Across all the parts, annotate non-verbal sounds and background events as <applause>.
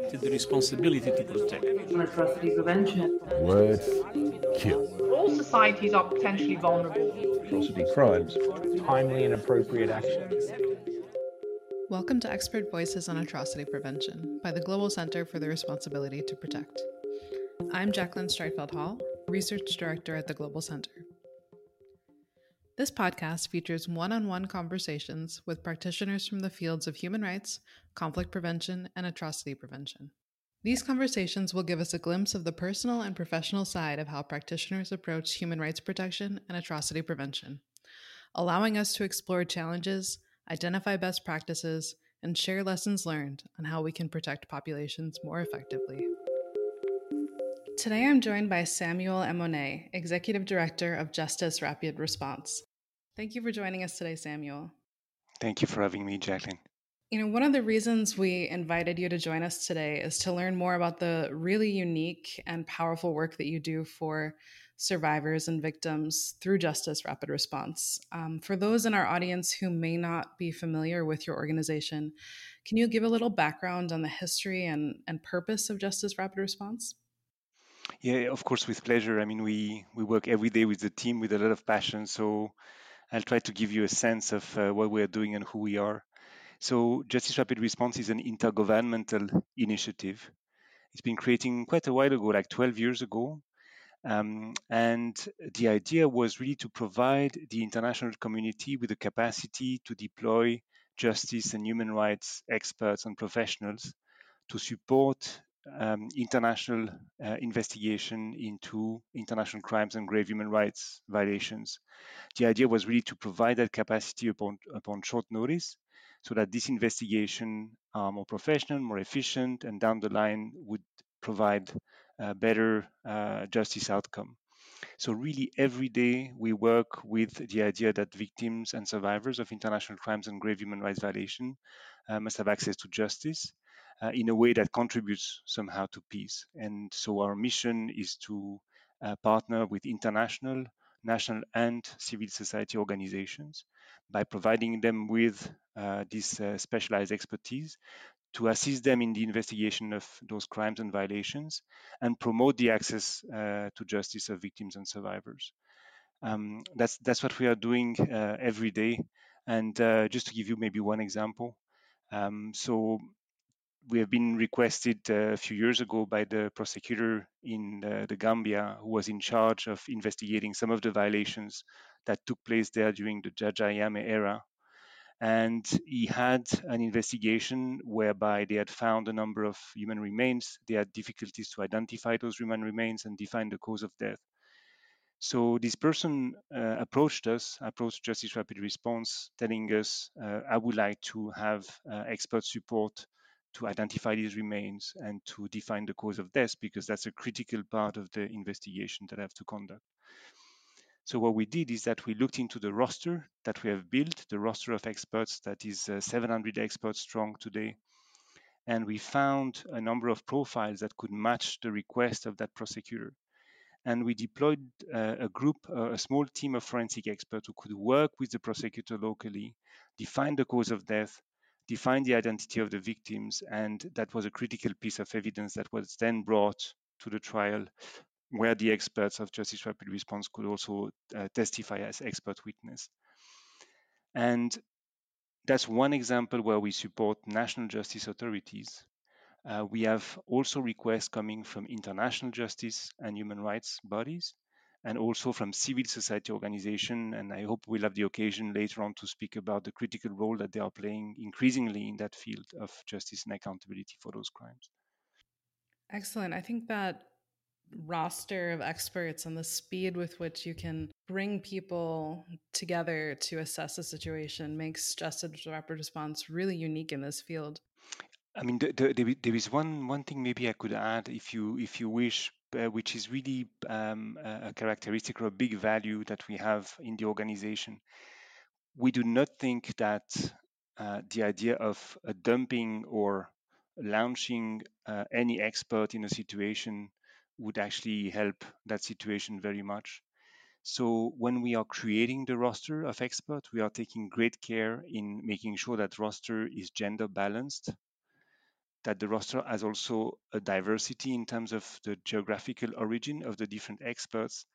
adopted the responsibility to protect. atrocity prevention. Words kill. All societies are potentially vulnerable. Atrocity crimes. timely and appropriate action. Welcome to Expert Voices on Atrocity Prevention by the Global Center for the Responsibility to Protect. I'm Jacqueline Streitfeld Hall, Research Director at the Global Center. This podcast features one on one conversations with practitioners from the fields of human rights, conflict prevention, and atrocity prevention. These conversations will give us a glimpse of the personal and professional side of how practitioners approach human rights protection and atrocity prevention, allowing us to explore challenges, identify best practices, and share lessons learned on how we can protect populations more effectively. Today I'm joined by Samuel Emonet, Executive Director of Justice Rapid Response. Thank you for joining us today, Samuel. Thank you for having me, Jacqueline. You know, one of the reasons we invited you to join us today is to learn more about the really unique and powerful work that you do for survivors and victims through Justice Rapid Response. Um, for those in our audience who may not be familiar with your organization, can you give a little background on the history and, and purpose of Justice Rapid Response? Yeah, of course, with pleasure. I mean, we we work every day with the team with a lot of passion. So I'll try to give you a sense of uh, what we are doing and who we are. So Justice Rapid Response is an intergovernmental initiative. It's been creating quite a while ago, like 12 years ago. Um, and the idea was really to provide the international community with the capacity to deploy justice and human rights experts and professionals to support um, international uh, investigation into international crimes and grave human rights violations. The idea was really to provide that capacity upon, upon short notice so that this investigation are more professional, more efficient, and down the line would provide a better uh, justice outcome. So really every day we work with the idea that victims and survivors of international crimes and grave human rights violation uh, must have access to justice uh, in a way that contributes somehow to peace. And so our mission is to uh, partner with international, national, and civil society organizations by providing them with uh, this uh, specialized expertise to assist them in the investigation of those crimes and violations and promote the access uh, to justice of victims and survivors. Um, that's that's what we are doing uh, every day. And just to give you maybe one example, um, so we have been requested uh, a few years ago by the prosecutor in uh, the Gambia, who was in charge of investigating some of the violations that took place there during the Jammeh era. And he had an investigation whereby they had found a number of human remains. They had difficulties to identify those human remains and define the cause of death. So this person uh, approached us, approached Justice Rapid Response, telling us, uh, I would like to have uh, expert support to identify these remains and to define the cause of death because that's a critical part of the investigation that I have to conduct. So what we did is that we looked into the roster that we have built, the roster of experts that is uh, 700 experts strong today, and we found a number of profiles that could match the request of that prosecutor. And we deployed uh, a group, uh, a small team of forensic experts who could work with the prosecutor locally, define the cause of death, define the identity of the victims, and that was a critical piece of evidence that was then brought to the trial, where the experts of Justice Rapid Response could also uh, testify as expert witness. And that's one example where we support national justice authorities. Uh, we have also requests coming from international justice and human rights bodies and also from civil society organization. And I hope we'll have the occasion later on to speak about the critical role that they are playing increasingly in that field of justice and accountability for those crimes. Excellent. I think that roster of experts and the speed with which you can bring people together to assess a situation makes justice rapid response really unique in this field. I mean, the, the, there is one one thing maybe I could add, if you if you wish, which is really um, a characteristic or a big value that we have in the organization. We do not think that uh, the idea of uh, dumping or launching uh, any expert in a situation would actually help that situation very much. So when we are creating the roster of experts, we are taking great care in making sure that roster is gender balanced that the roster has also a diversity in terms of the geographical origin of the different experts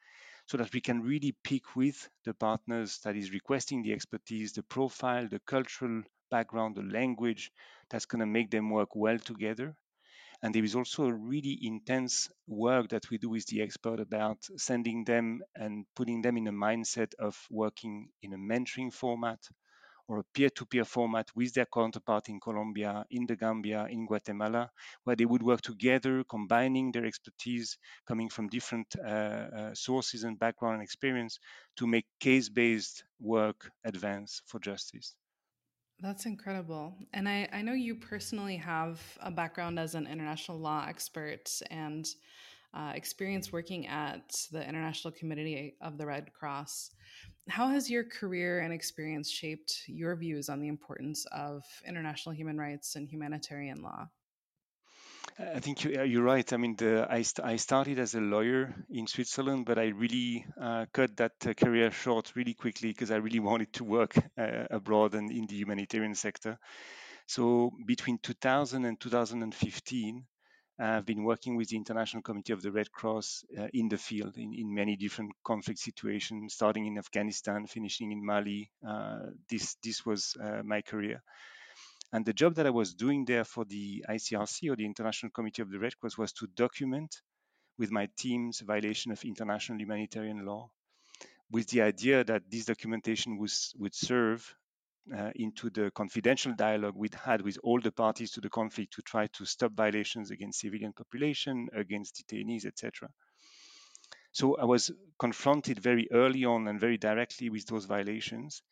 so that we can really pick with the partners that is requesting the expertise, the profile, the cultural background, the language that's going to make them work well together. And there is also a really intense work that we do with the expert about sending them and putting them in a mindset of working in a mentoring format, or a peer-to-peer format with their counterpart in Colombia, in the Gambia, in Guatemala, where they would work together, combining their expertise coming from different uh, uh, sources and background and experience to make case-based work advance for justice. That's incredible. And I, I know you personally have a background as an international law expert and uh, experience working at the International Committee of the Red Cross. How has your career and experience shaped your views on the importance of international human rights and humanitarian law? I think you're right. I mean, the, I, st- I started as a lawyer in Switzerland, but I really uh, cut that uh, career short really quickly because I really wanted to work uh, abroad and in the humanitarian sector. So between 2000 and 2015, I've been working with the International Committee of the Red Cross uh, in the field in, in many different conflict situations, starting in Afghanistan, finishing in Mali. Uh, this this was uh, my career. And the job that I was doing there for the ICRC or the International Committee of the Red Cross was to document with my team's violation of international humanitarian law, with the idea that this documentation was, would serve uh, into the confidential dialogue we had with all the parties to the conflict to try to stop violations against civilian population, against detainees, etc. So I was confronted very early on and very directly with those violations.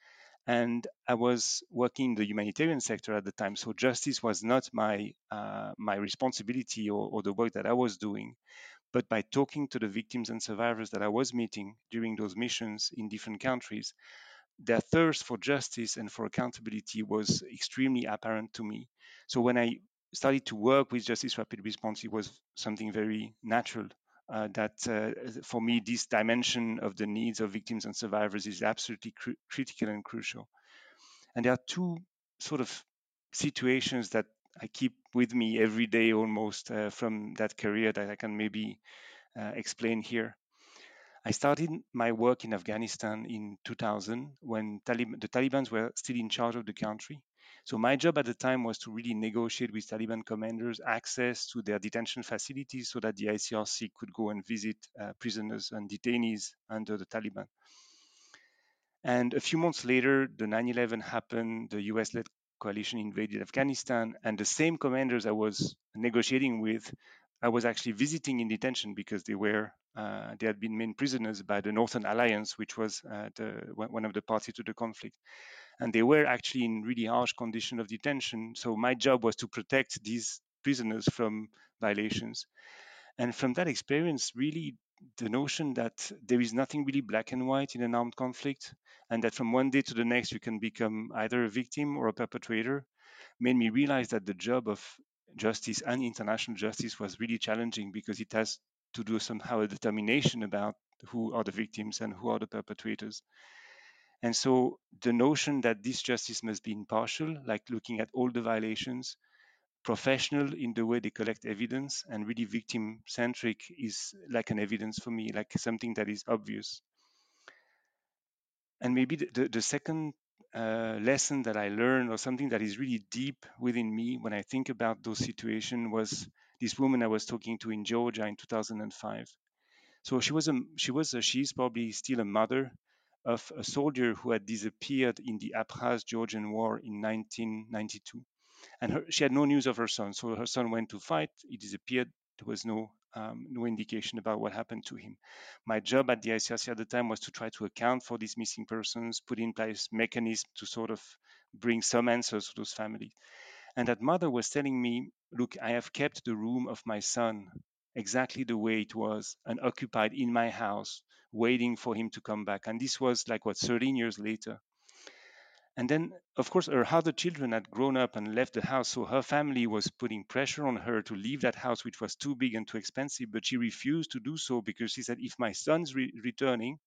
And I was working in the humanitarian sector at the time, so justice was not my uh, my responsibility or, or the work that I was doing. But by talking to the victims and survivors that I was meeting during those missions in different countries, their thirst for justice and for accountability was extremely apparent to me. So when I started to work with Justice Rapid Response, it was something very natural. Uh, that uh, for me, this dimension of the needs of victims and survivors is absolutely cr- critical and crucial. And there are two sort of situations that I keep with me every day almost uh, from that career that I can maybe uh, explain here. I started my work in Afghanistan in 2000 when Talib- the Taliban were still in charge of the country. So my job at the time was to really negotiate with Taliban commanders access to their detention facilities so that the ICRC could go and visit uh, prisoners and detainees under the Taliban. And a few months later, the 9 11 happened, the US led coalition invaded Afghanistan, and the same commanders I was negotiating with I was actually visiting in detention because they were uh, they had been made prisoners by the Northern Alliance, which was uh, the, one of the parties to the conflict, and they were actually in really harsh condition of detention. So my job was to protect these prisoners from violations, and from that experience, really the notion that there is nothing really black and white in an armed conflict, and that from one day to the next you can become either a victim or a perpetrator, made me realize that the job of justice and international justice was really challenging because it has to do somehow a determination about who are the victims and who are the perpetrators. And so the notion that this justice must be impartial, like looking at all the violations, professional in the way they collect evidence, and really victim centric is like an evidence for me, like something that is obvious. And maybe the, the, the second uh, lesson that I learned or something that is really deep within me when I think about those situations was this woman I was talking to in Georgia in 2005. So she was a she was a, she's probably still a mother of a soldier who had disappeared in the Abkhaz Georgian War in 1992, and her, she had no news of her son. So her son went to fight, he disappeared. There was no um, no indication about what happened to him. My job at the ICRC at the time was to try to account for these missing persons, put in place mechanisms to sort of bring some answers to those families. And that mother was telling me, look, I have kept the room of my son exactly the way it was and occupied in my house, waiting for him to come back. And this was like what 13 years later. And then, of course, her other children had grown up and left the house, so her family was putting pressure on her to leave that house, which was too big and too expensive. But she refused to do so because she said, if my son's re- returning,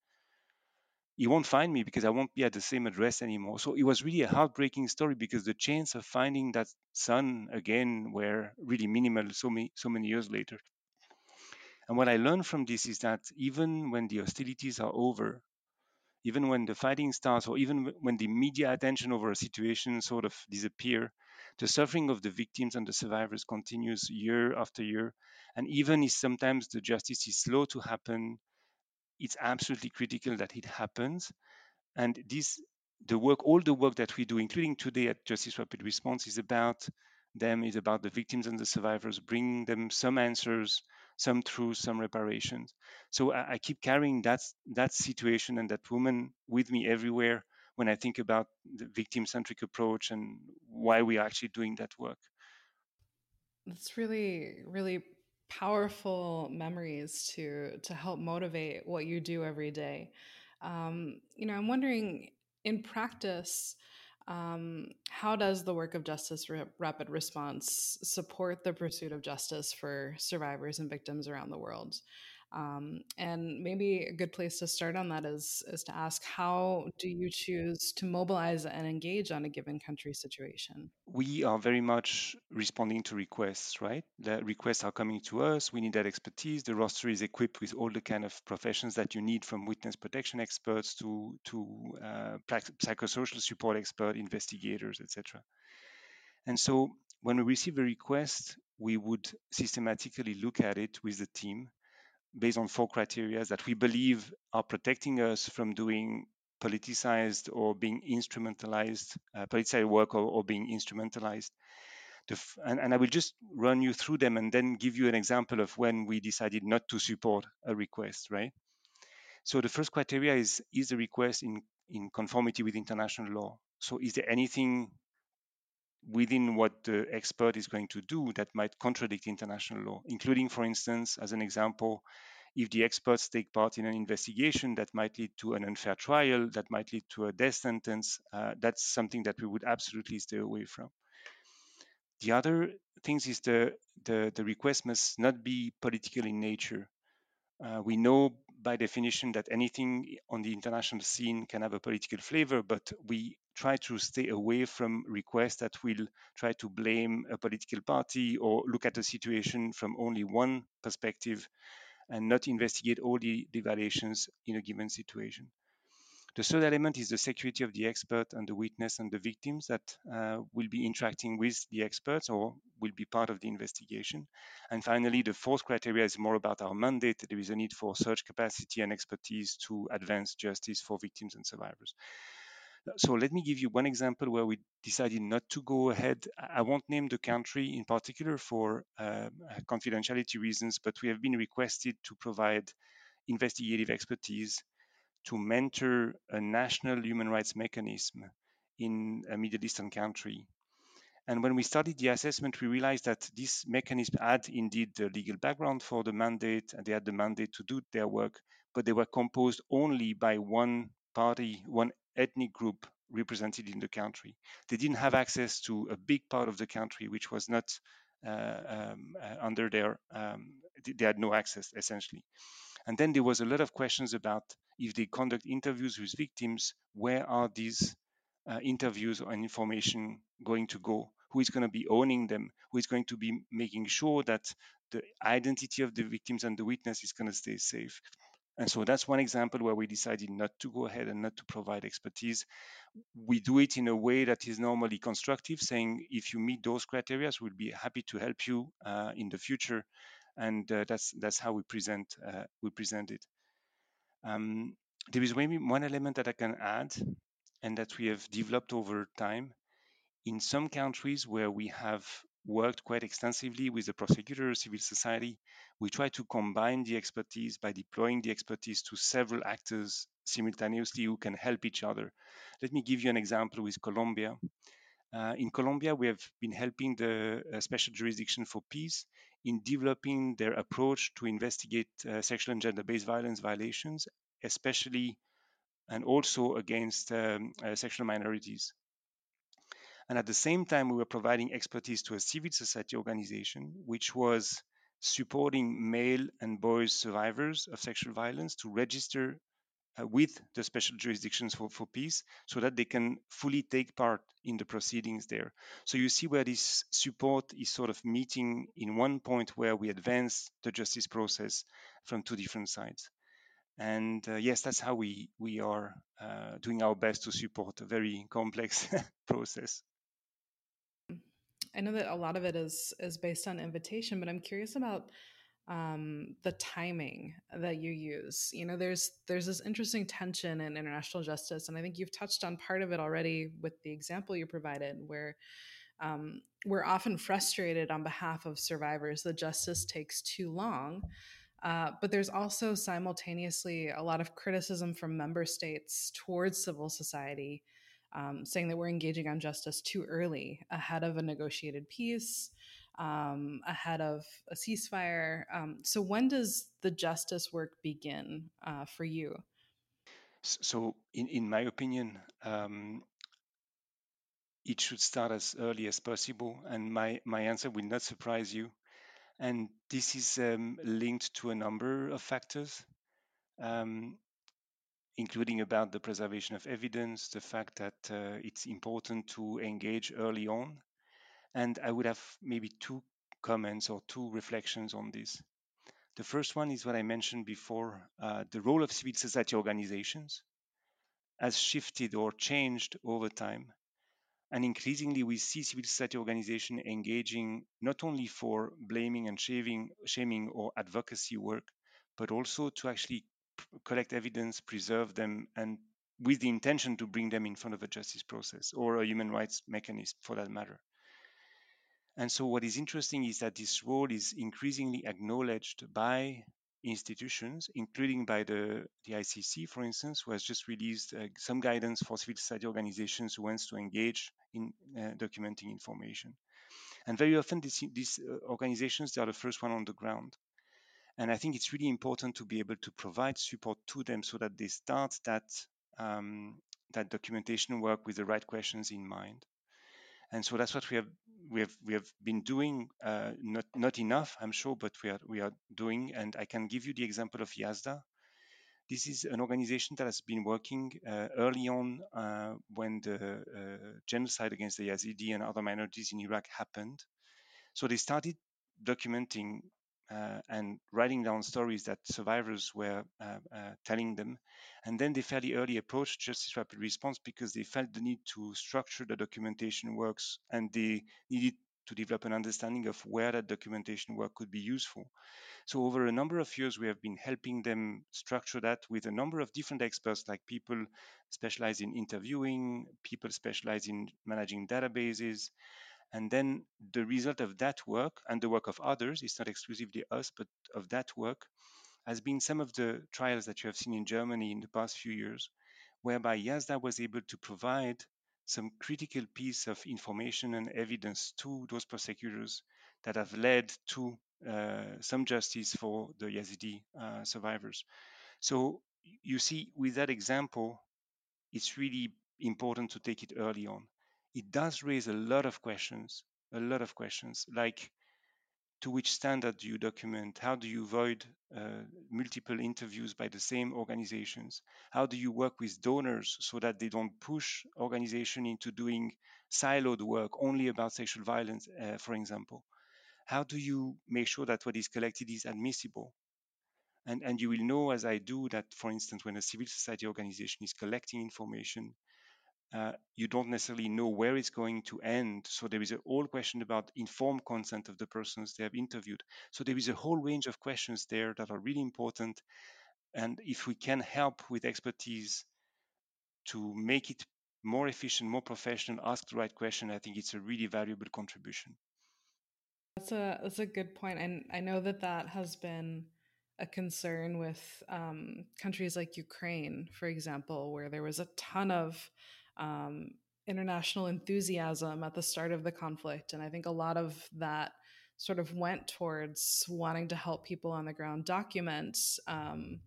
he won't find me because I won't be at the same address anymore. So it was really a heartbreaking story because the chance of finding that son again were really minimal so many so many years later. And what I learned from this is that even when the hostilities are over, even when the fighting starts, or even when the media attention over a situation sort of disappear, the suffering of the victims and the survivors continues year after year. And even if sometimes the justice is slow to happen, it's absolutely critical that it happens. And this, the work, all the work that we do, including today at Justice Rapid Response, is about them, is about the victims and the survivors, bringing them some answers, some truth, some reparations. So I, I keep carrying that that situation and that woman with me everywhere when I think about the victim-centric approach and why we are actually doing that work. That's really, really powerful memories to to help motivate what you do every day. Um, you know, I'm wondering in practice, um, how does the work of Justice Rapid Response support the pursuit of justice for survivors and victims around the world? Um, and maybe a good place to start on that is is to ask how do you choose to mobilize and engage on a given country situation? We are very much responding to requests, right? The requests are coming to us. We need that expertise. The roster is equipped with all the kind of professions that you need, from witness protection experts to to uh, psychosocial support expert, investigators, etc. And so, when we receive a request, we would systematically look at it with the team based on four criteria that we believe are protecting us from doing politicized or being instrumentalized, uh, politicized work or, or being instrumentalized. F- and, and, I will just run you through them and then give you an example of when we decided not to support a request, right? So the first criteria is is the request in, in conformity with international law? So is there anything within what the expert is going to do that might contradict international law, including, for instance, as an example, if the experts take part in an investigation that might lead to an unfair trial, that might lead to a death sentence, uh, that's something that we would absolutely stay away from. The other things is the, the, the request must not be political in nature. Uh, we know by definition that anything on the international scene can have a political flavor, but we try to stay away from requests that will try to blame a political party or look at the situation from only one perspective and not investigate all the, the in a given situation. The third element is the security of the expert and the witness and the victims that uh, will be interacting with the experts or will be part of the investigation. And finally, the fourth criteria is more about our mandate. There is a need for search capacity and expertise to advance justice for victims and survivors. So let me give you one example where we decided not to go ahead. I won't name the country in particular for uh, confidentiality reasons, but we have been requested to provide investigative expertise to mentor a national human rights mechanism in a Middle Eastern country. And when we started the assessment, we realized that this mechanism had indeed the legal background for the mandate, and they had the mandate to do their work, but they were composed only by one party, one ethnic group represented in the country. They didn't have access to a big part of the country, which was not uh, um, uh, under their, um, they had no access essentially. And then there was a lot of questions about if they conduct interviews with victims, where are these uh, interviews and information going to go? Who is going to be owning them? Who is going to be making sure that the identity of the victims and the witness is going to stay safe? And so that's one example where we decided not to go ahead and not to provide expertise. We do it in a way that is normally constructive, saying if you meet those criteria, we'll be happy to help you uh, in the future and uh, that's that's how we present uh, we present it. Um, there is maybe one element that I can add, and that we have developed over time. In some countries where we have worked quite extensively with the prosecutor, civil society, we try to combine the expertise by deploying the expertise to several actors simultaneously who can help each other. Let me give you an example with Colombia. Uh, in Colombia, we have been helping the uh, Special Jurisdiction for Peace in developing their approach to investigate uh, sexual and gender-based violence violations, especially and also against um, uh, sexual minorities. And at the same time, we were providing expertise to a civil society organization, which was supporting male and boys survivors of sexual violence to register uh, with the special jurisdictions for, for peace so that they can fully take part in the proceedings there. So you see where this support is sort of meeting in one point where we advance the justice process from two different sides. And uh, yes, that's how we, we are uh, doing our best to support a very complex <laughs> process. I know that a lot of it is is based on invitation, but I'm curious about um, the timing that you use. You know, there's there's this interesting tension in international justice, and I think you've touched on part of it already with the example you provided, where um, we're often frustrated on behalf of survivors that justice takes too long. Uh, but there's also simultaneously a lot of criticism from member states towards civil society, um, saying that we're engaging on justice too early ahead of a negotiated peace, um, ahead of a ceasefire. Um, so, when does the justice work begin uh, for you? So, in, in my opinion, um, it should start as early as possible. And my, my answer will not surprise you. And this is um, linked to a number of factors, um, including about the preservation of evidence, the fact that uh, it's important to engage early on, and I would have maybe two comments or two reflections on this. The first one is what I mentioned before uh, the role of civil society organizations has shifted or changed over time. And increasingly, we see civil society organizations engaging not only for blaming and shaming, shaming or advocacy work, but also to actually collect evidence, preserve them, and with the intention to bring them in front of a justice process or a human rights mechanism for that matter. And so, what is interesting is that this role is increasingly acknowledged by institutions, including by the, the ICC, for instance, who has just released uh, some guidance for civil society organizations who wants to engage in uh, documenting information. And very often, this, these uh, organizations they are the first one on the ground. And I think it's really important to be able to provide support to them so that they start that um, that documentation work with the right questions in mind. And so that's what we have we have we have been doing uh, not not enough, I'm sure, but we are we are doing. And I can give you the example of Yazda. This is an organization that has been working uh, early on uh, when the uh, genocide against the Yazidi and other minorities in Iraq happened. So they started documenting uh, and writing down stories that survivors were uh, uh, telling them. And then they fairly early approached Justice Rapid Response because they felt the need to structure the documentation works and they needed to develop an understanding of where that documentation work could be useful. So over a number of years, we have been helping them structure that with a number of different experts, like people specialized in interviewing, people specialized in managing databases, and then the result of that work and the work of others, it's not exclusively us, but of that work, has been some of the trials that you have seen in Germany in the past few years, whereby Yazda was able to provide some critical piece of information and evidence to those prosecutors that have led to uh, some justice for the Yazidi uh, survivors. So you see, with that example, it's really important to take it early on it does raise a lot of questions, a lot of questions, like to which standard do you document? How do you avoid uh, multiple interviews by the same organizations? How do you work with donors so that they don't push organization into doing siloed work only about sexual violence, uh, for example? How do you make sure that what is collected is admissible? And, and you will know, as I do, that, for instance, when a civil society organization is collecting information, uh, you don't necessarily know where it's going to end. So there is a whole question about informed consent of the persons they have interviewed. So there is a whole range of questions there that are really important. And if we can help with expertise to make it more efficient, more professional, ask the right question, I think it's a really valuable contribution. That's a that's a good point, and I know that that has been a concern with um, countries like Ukraine, for example, where there was a ton of um, international enthusiasm at the start of the conflict. And I think a lot of that sort of went towards wanting to help people on the ground document um,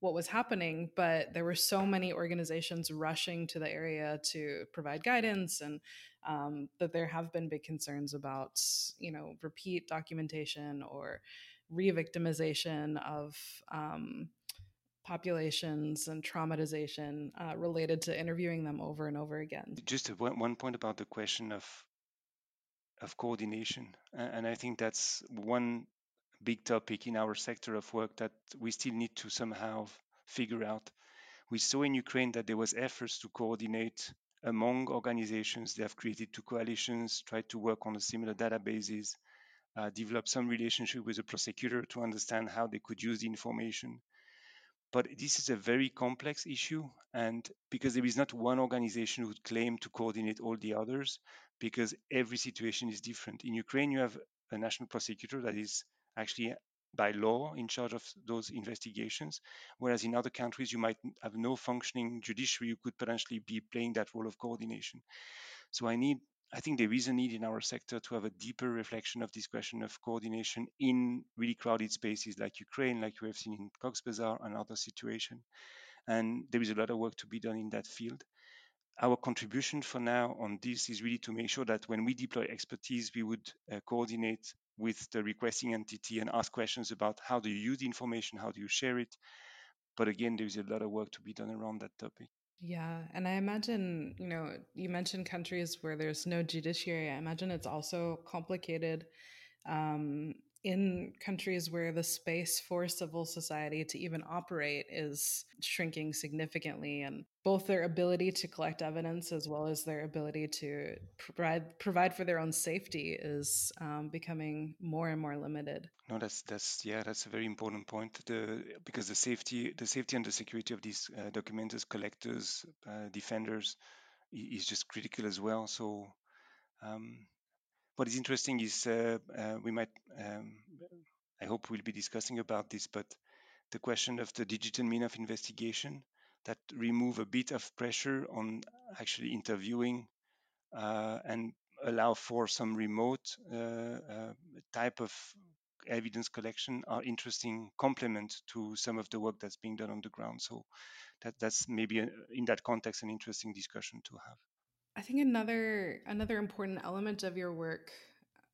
what was happening. But there were so many organizations rushing to the area to provide guidance, and um, that there have been big concerns about, you know, repeat documentation or re-victimization of um, populations and traumatization uh, related to interviewing them over and over again. Just one, point about the question of of coordination, and I think that's one big topic in our sector of work that we still need to somehow figure out. We saw in Ukraine that there was efforts to coordinate among organizations. They have created two coalitions, tried to work on similar databases, uh, develop some relationship with the prosecutor to understand how they could use the information. But this is a very complex issue, and because there is not one organization who would claim to coordinate all the others, because every situation is different. In Ukraine, you have a national prosecutor that is actually by law in charge of those investigations, whereas in other countries you might have no functioning judiciary who could potentially be playing that role of coordination. So I need I think there is a need in our sector to have a deeper reflection of this question of coordination in really crowded spaces like Ukraine, like we have seen in Cox's Bazar and other situations. And there is a lot of work to be done in that field. Our contribution for now on this is really to make sure that when we deploy expertise, we would uh, coordinate with the requesting entity and ask questions about how do you use the information, how do you share it. But again, there is a lot of work to be done around that topic. Yeah. And I imagine, you know, you mentioned countries where there's no judiciary. I imagine it's also complicated um, in countries where the space for civil society to even operate is shrinking significantly and both their ability to collect evidence as well as their ability to provide provide for their own safety is um, becoming more and more limited. No that's that's yeah that's a very important point. The because the safety the safety and the security of these uh, documenters collectors uh, defenders is just critical as well. So um, what is interesting is uh, uh, we might, um, I hope we'll be discussing about this, but the question of the digital mean of investigation that remove a bit of pressure on actually interviewing uh, and allow for some remote uh, uh, type of evidence collection are interesting complement to some of the work that's being done on the ground. So that, that's maybe a, in that context an interesting discussion to have. I think another another important element of your work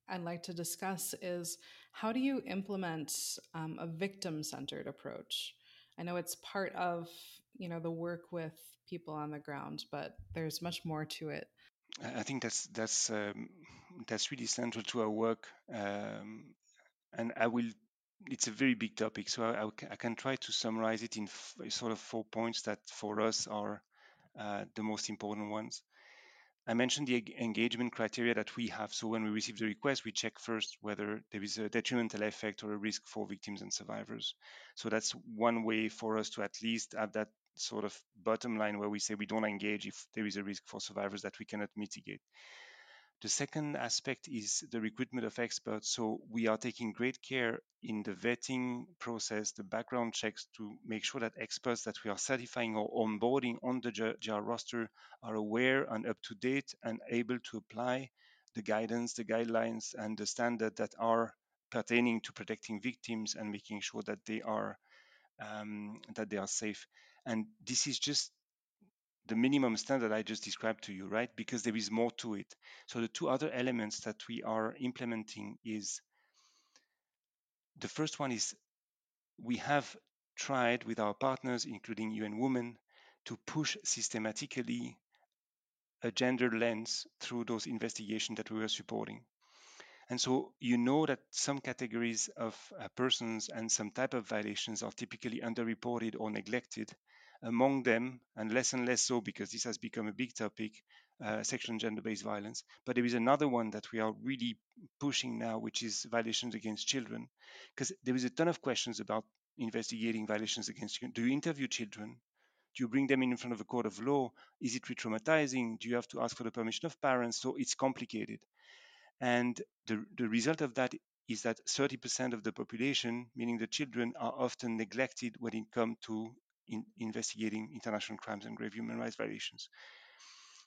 I'd like to discuss is how do you implement um, a victim-centered approach? I know it's part of you know the work with people on the ground, but there's much more to it. I think that's that's um, that's really central to our work, um, and I will. It's a very big topic, so I, I can try to summarize it in f- sort of four points that for us are uh, the most important ones. I mentioned the engagement criteria that we have. So when we receive the request, we check first whether there is a detrimental effect or a risk for victims and survivors. So that's one way for us to at least have that sort of bottom line where we say we don't engage if there is a risk for survivors that we cannot mitigate. The second aspect is the recruitment of experts. So we are taking great care in the vetting process, the background checks to make sure that experts that we are certifying or onboarding on the JR roster are aware and up to date and able to apply the guidance, the guidelines, and the standard that are pertaining to protecting victims and making sure that they are um, that they are safe. And this is just the minimum standard I just described to you, right? Because there is more to it. So the two other elements that we are implementing is the first one is we have tried with our partners, including UN Women, to push systematically a gender lens through those investigations that we were supporting. And so you know that some categories of uh, persons and some type of violations are typically underreported or neglected among them, and less and less so because this has become a big topic, uh, sexual and gender-based violence. But there is another one that we are really pushing now, which is violations against children, because there is a ton of questions about investigating violations against children. Do you interview children? Do you bring them in front of a court of law? Is it re-traumatizing? Do you have to ask for the permission of parents? So it's complicated. And the, the result of that is that 30% of the population, meaning the children, are often neglected when it comes to in investigating international crimes and grave human rights violations.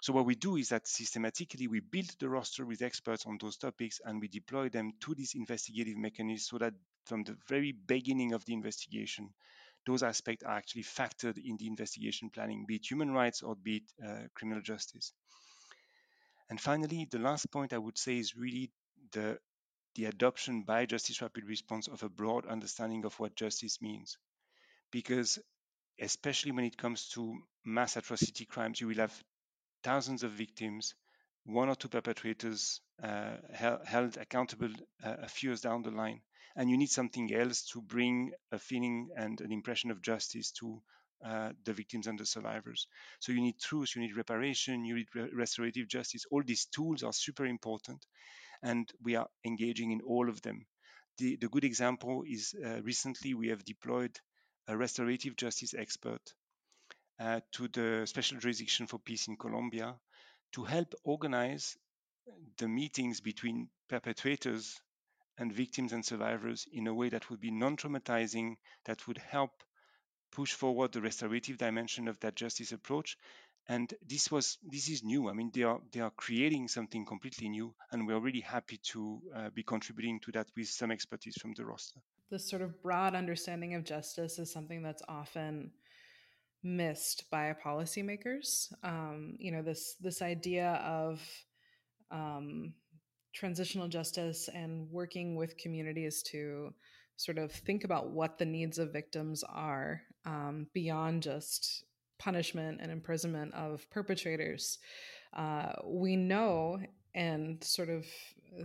So what we do is that systematically we build the roster with experts on those topics and we deploy them to these investigative mechanisms so that from the very beginning of the investigation, those aspects are actually factored in the investigation planning, be it human rights or be it uh, criminal justice. And finally, the last point I would say is really the the adoption by Justice Rapid Response of a broad understanding of what justice means. Because especially when it comes to mass atrocity crimes, you will have thousands of victims, one or two perpetrators uh, held accountable uh, a few years down the line. And you need something else to bring a feeling and an impression of justice to uh, the victims and the survivors. So you need truth, you need reparation, you need re- restorative justice. All these tools are super important, and we are engaging in all of them. The, the good example is uh, recently we have deployed a restorative justice expert uh, to the Special Jurisdiction for Peace in Colombia to help organize the meetings between perpetrators and victims and survivors in a way that would be non traumatizing, that would help push forward the restorative dimension of that justice approach. And this was this is new. I mean, they are they are creating something completely new, and we're really happy to uh, be contributing to that with some expertise from the roster. This sort of broad understanding of justice is something that's often missed by policymakers. Um, you know, this this idea of um, transitional justice and working with communities to sort of think about what the needs of victims are um, beyond just punishment and imprisonment of perpetrators. Uh, we know and sort of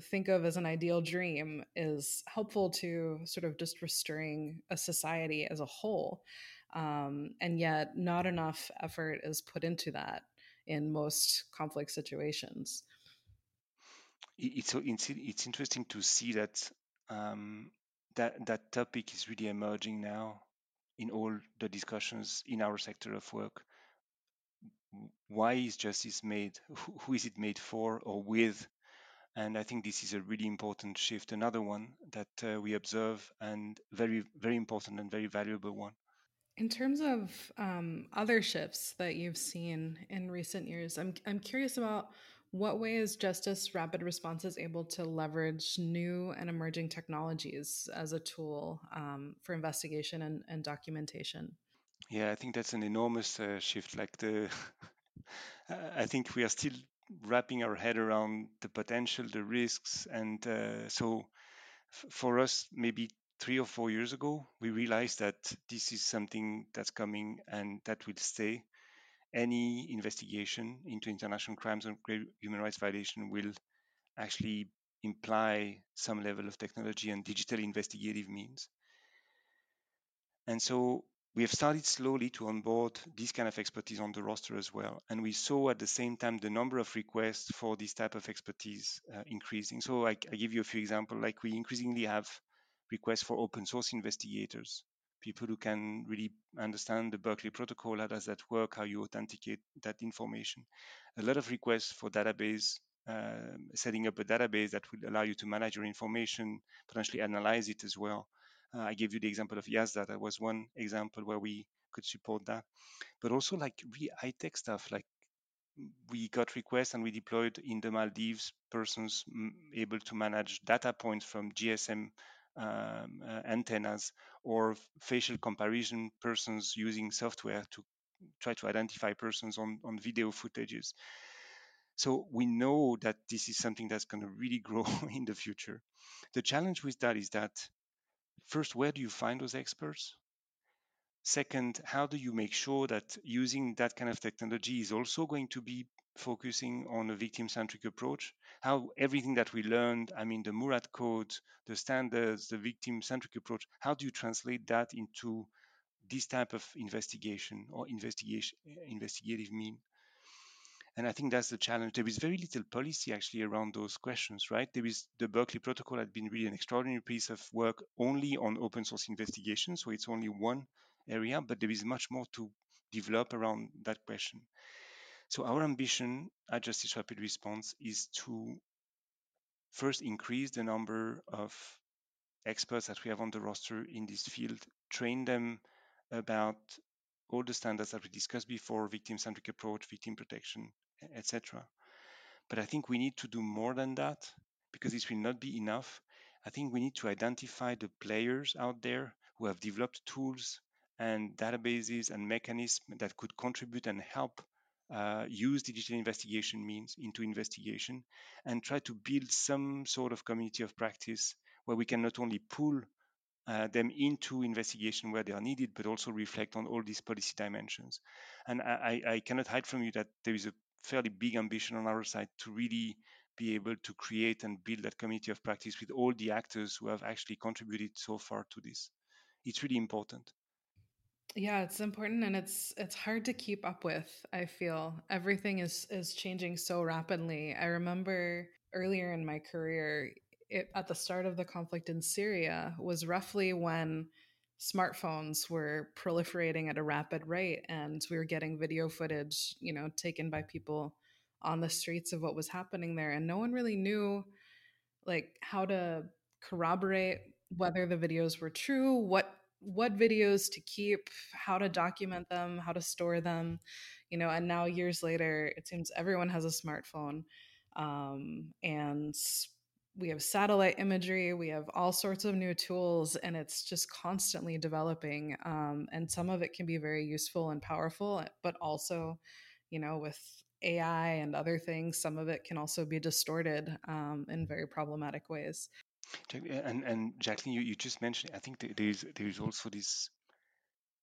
think of as an ideal dream is helpful to sort of just restoring a society as a whole. Um, and yet, not enough effort is put into that in most conflict situations. It's it's it's interesting to see that um, that that topic is really emerging now in all the discussions in our sector of work. Why is justice made? Who is it made for or with? And I think this is a really important shift. Another one that uh, we observe and very very important and very valuable one. In terms of um, other shifts that you've seen in recent years, I'm I'm curious about what way is Justice Rapid Response is able to leverage new and emerging technologies as a tool um, for investigation and, and, documentation? Yeah, I think that's an enormous uh, shift. Like the, <laughs> I think we are still wrapping our head around the potential, the risks, and uh, so f- for us, maybe three or four years ago, we realized that this is something that's coming and that will stay any investigation into international crimes and human rights violation will actually imply some level of technology and digital investigative means. And so we have started slowly to onboard this kind of expertise on the roster as well. And we saw at the same time the number of requests for this type of expertise uh, increasing. So I, I give you a few examples, like we increasingly have requests for open source investigators people who can really understand the Berkeley protocol, how does that work, how you authenticate that information. A lot of requests for database, uh, setting up a database that will allow you to manage your information, potentially analyze it as well. Uh, I gave you the example of Yazda. That was one example where we could support that. But also like really high-tech stuff, like we got requests and we deployed in the Maldives persons able to manage data points from GSM um, uh, antennas or facial comparison persons using software to try to identify persons on, on video footages. So we know that this is something that's going to really <laughs> grow in the future. The challenge with that is that first, where do you find those experts? Second, how do you make sure that using that kind of technology is also going to be focusing on a victim-centric approach? How everything that we learned, I mean, the Murad code, the standards, the victim-centric approach, how do you translate that into this type of investigation or investigation investigative mean? And I think that's the challenge. There is very little policy actually around those questions, right? There is the Berkeley Protocol had been really an extraordinary piece of work only on open source investigation. So it's only one area, but there is much more to develop around that question. So our ambition at Justice Rapid Response is to first increase the number of experts that we have on the roster in this field, train them about all the standards that we discussed before, victim-centric approach, victim protection, etc. But I think we need to do more than that because this will not be enough. I think we need to identify the players out there who have developed tools and databases and mechanisms that could contribute and help uh, use digital investigation means into investigation and try to build some sort of community of practice where we can not only pull uh, them into investigation where they are needed, but also reflect on all these policy dimensions. And I, I cannot hide from you that there is a fairly big ambition on our side to really be able to create and build that community of practice with all the actors who have actually contributed so far to this. It's really important. Yeah, it's important and it's it's hard to keep up with. I feel everything is is changing so rapidly. I remember earlier in my career it, at the start of the conflict in Syria was roughly when smartphones were proliferating at a rapid rate and we were getting video footage, you know, taken by people on the streets of what was happening there and no one really knew like how to corroborate whether the videos were true, what what videos to keep, how to document them, how to store them, you know, and now years later it seems everyone has a smartphone. Um, and we have satellite imagery we have all sorts of new tools and it's just constantly developing um, and some of it can be very useful and powerful but also you know with ai and other things some of it can also be distorted um, in very problematic ways. And and jacqueline you, you just mentioned i think there's there's also this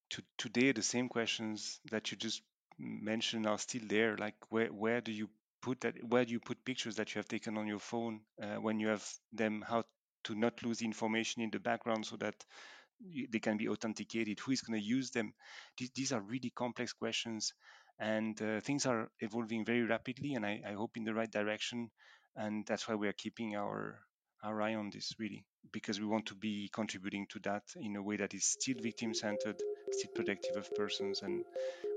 to, today the same questions that you just mentioned are still there like where where do you put that where do you put pictures that you have taken on your phone uh, when you have them how to not lose information in the background so that they can be authenticated? Who is going to use them? These, these are really complex questions and uh, things are evolving very rapidly and I, I, hope in the right direction and that's why we are keeping our our eye on this really because we want to be contributing to that in a way that is still victim centered still protective of persons and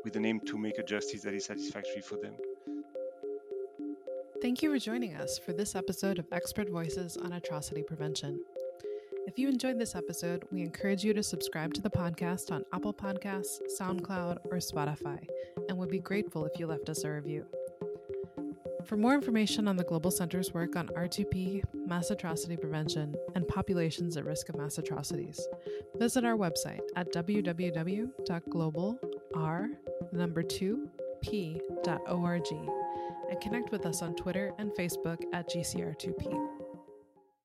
with an aim to make a justice that is satisfactory for them Thank you for joining us for this episode of Expert Voices on Atrocity Prevention. If you enjoyed this episode, we encourage you to subscribe to the podcast on Apple Podcasts, SoundCloud, or Spotify, and would be grateful if you left us a review. For more information on the Global Center's work on R2P, mass atrocity prevention, and populations at risk of mass atrocities, visit our website at www.globalr number 2p.org and connect with us on Twitter and Facebook at GCR2P.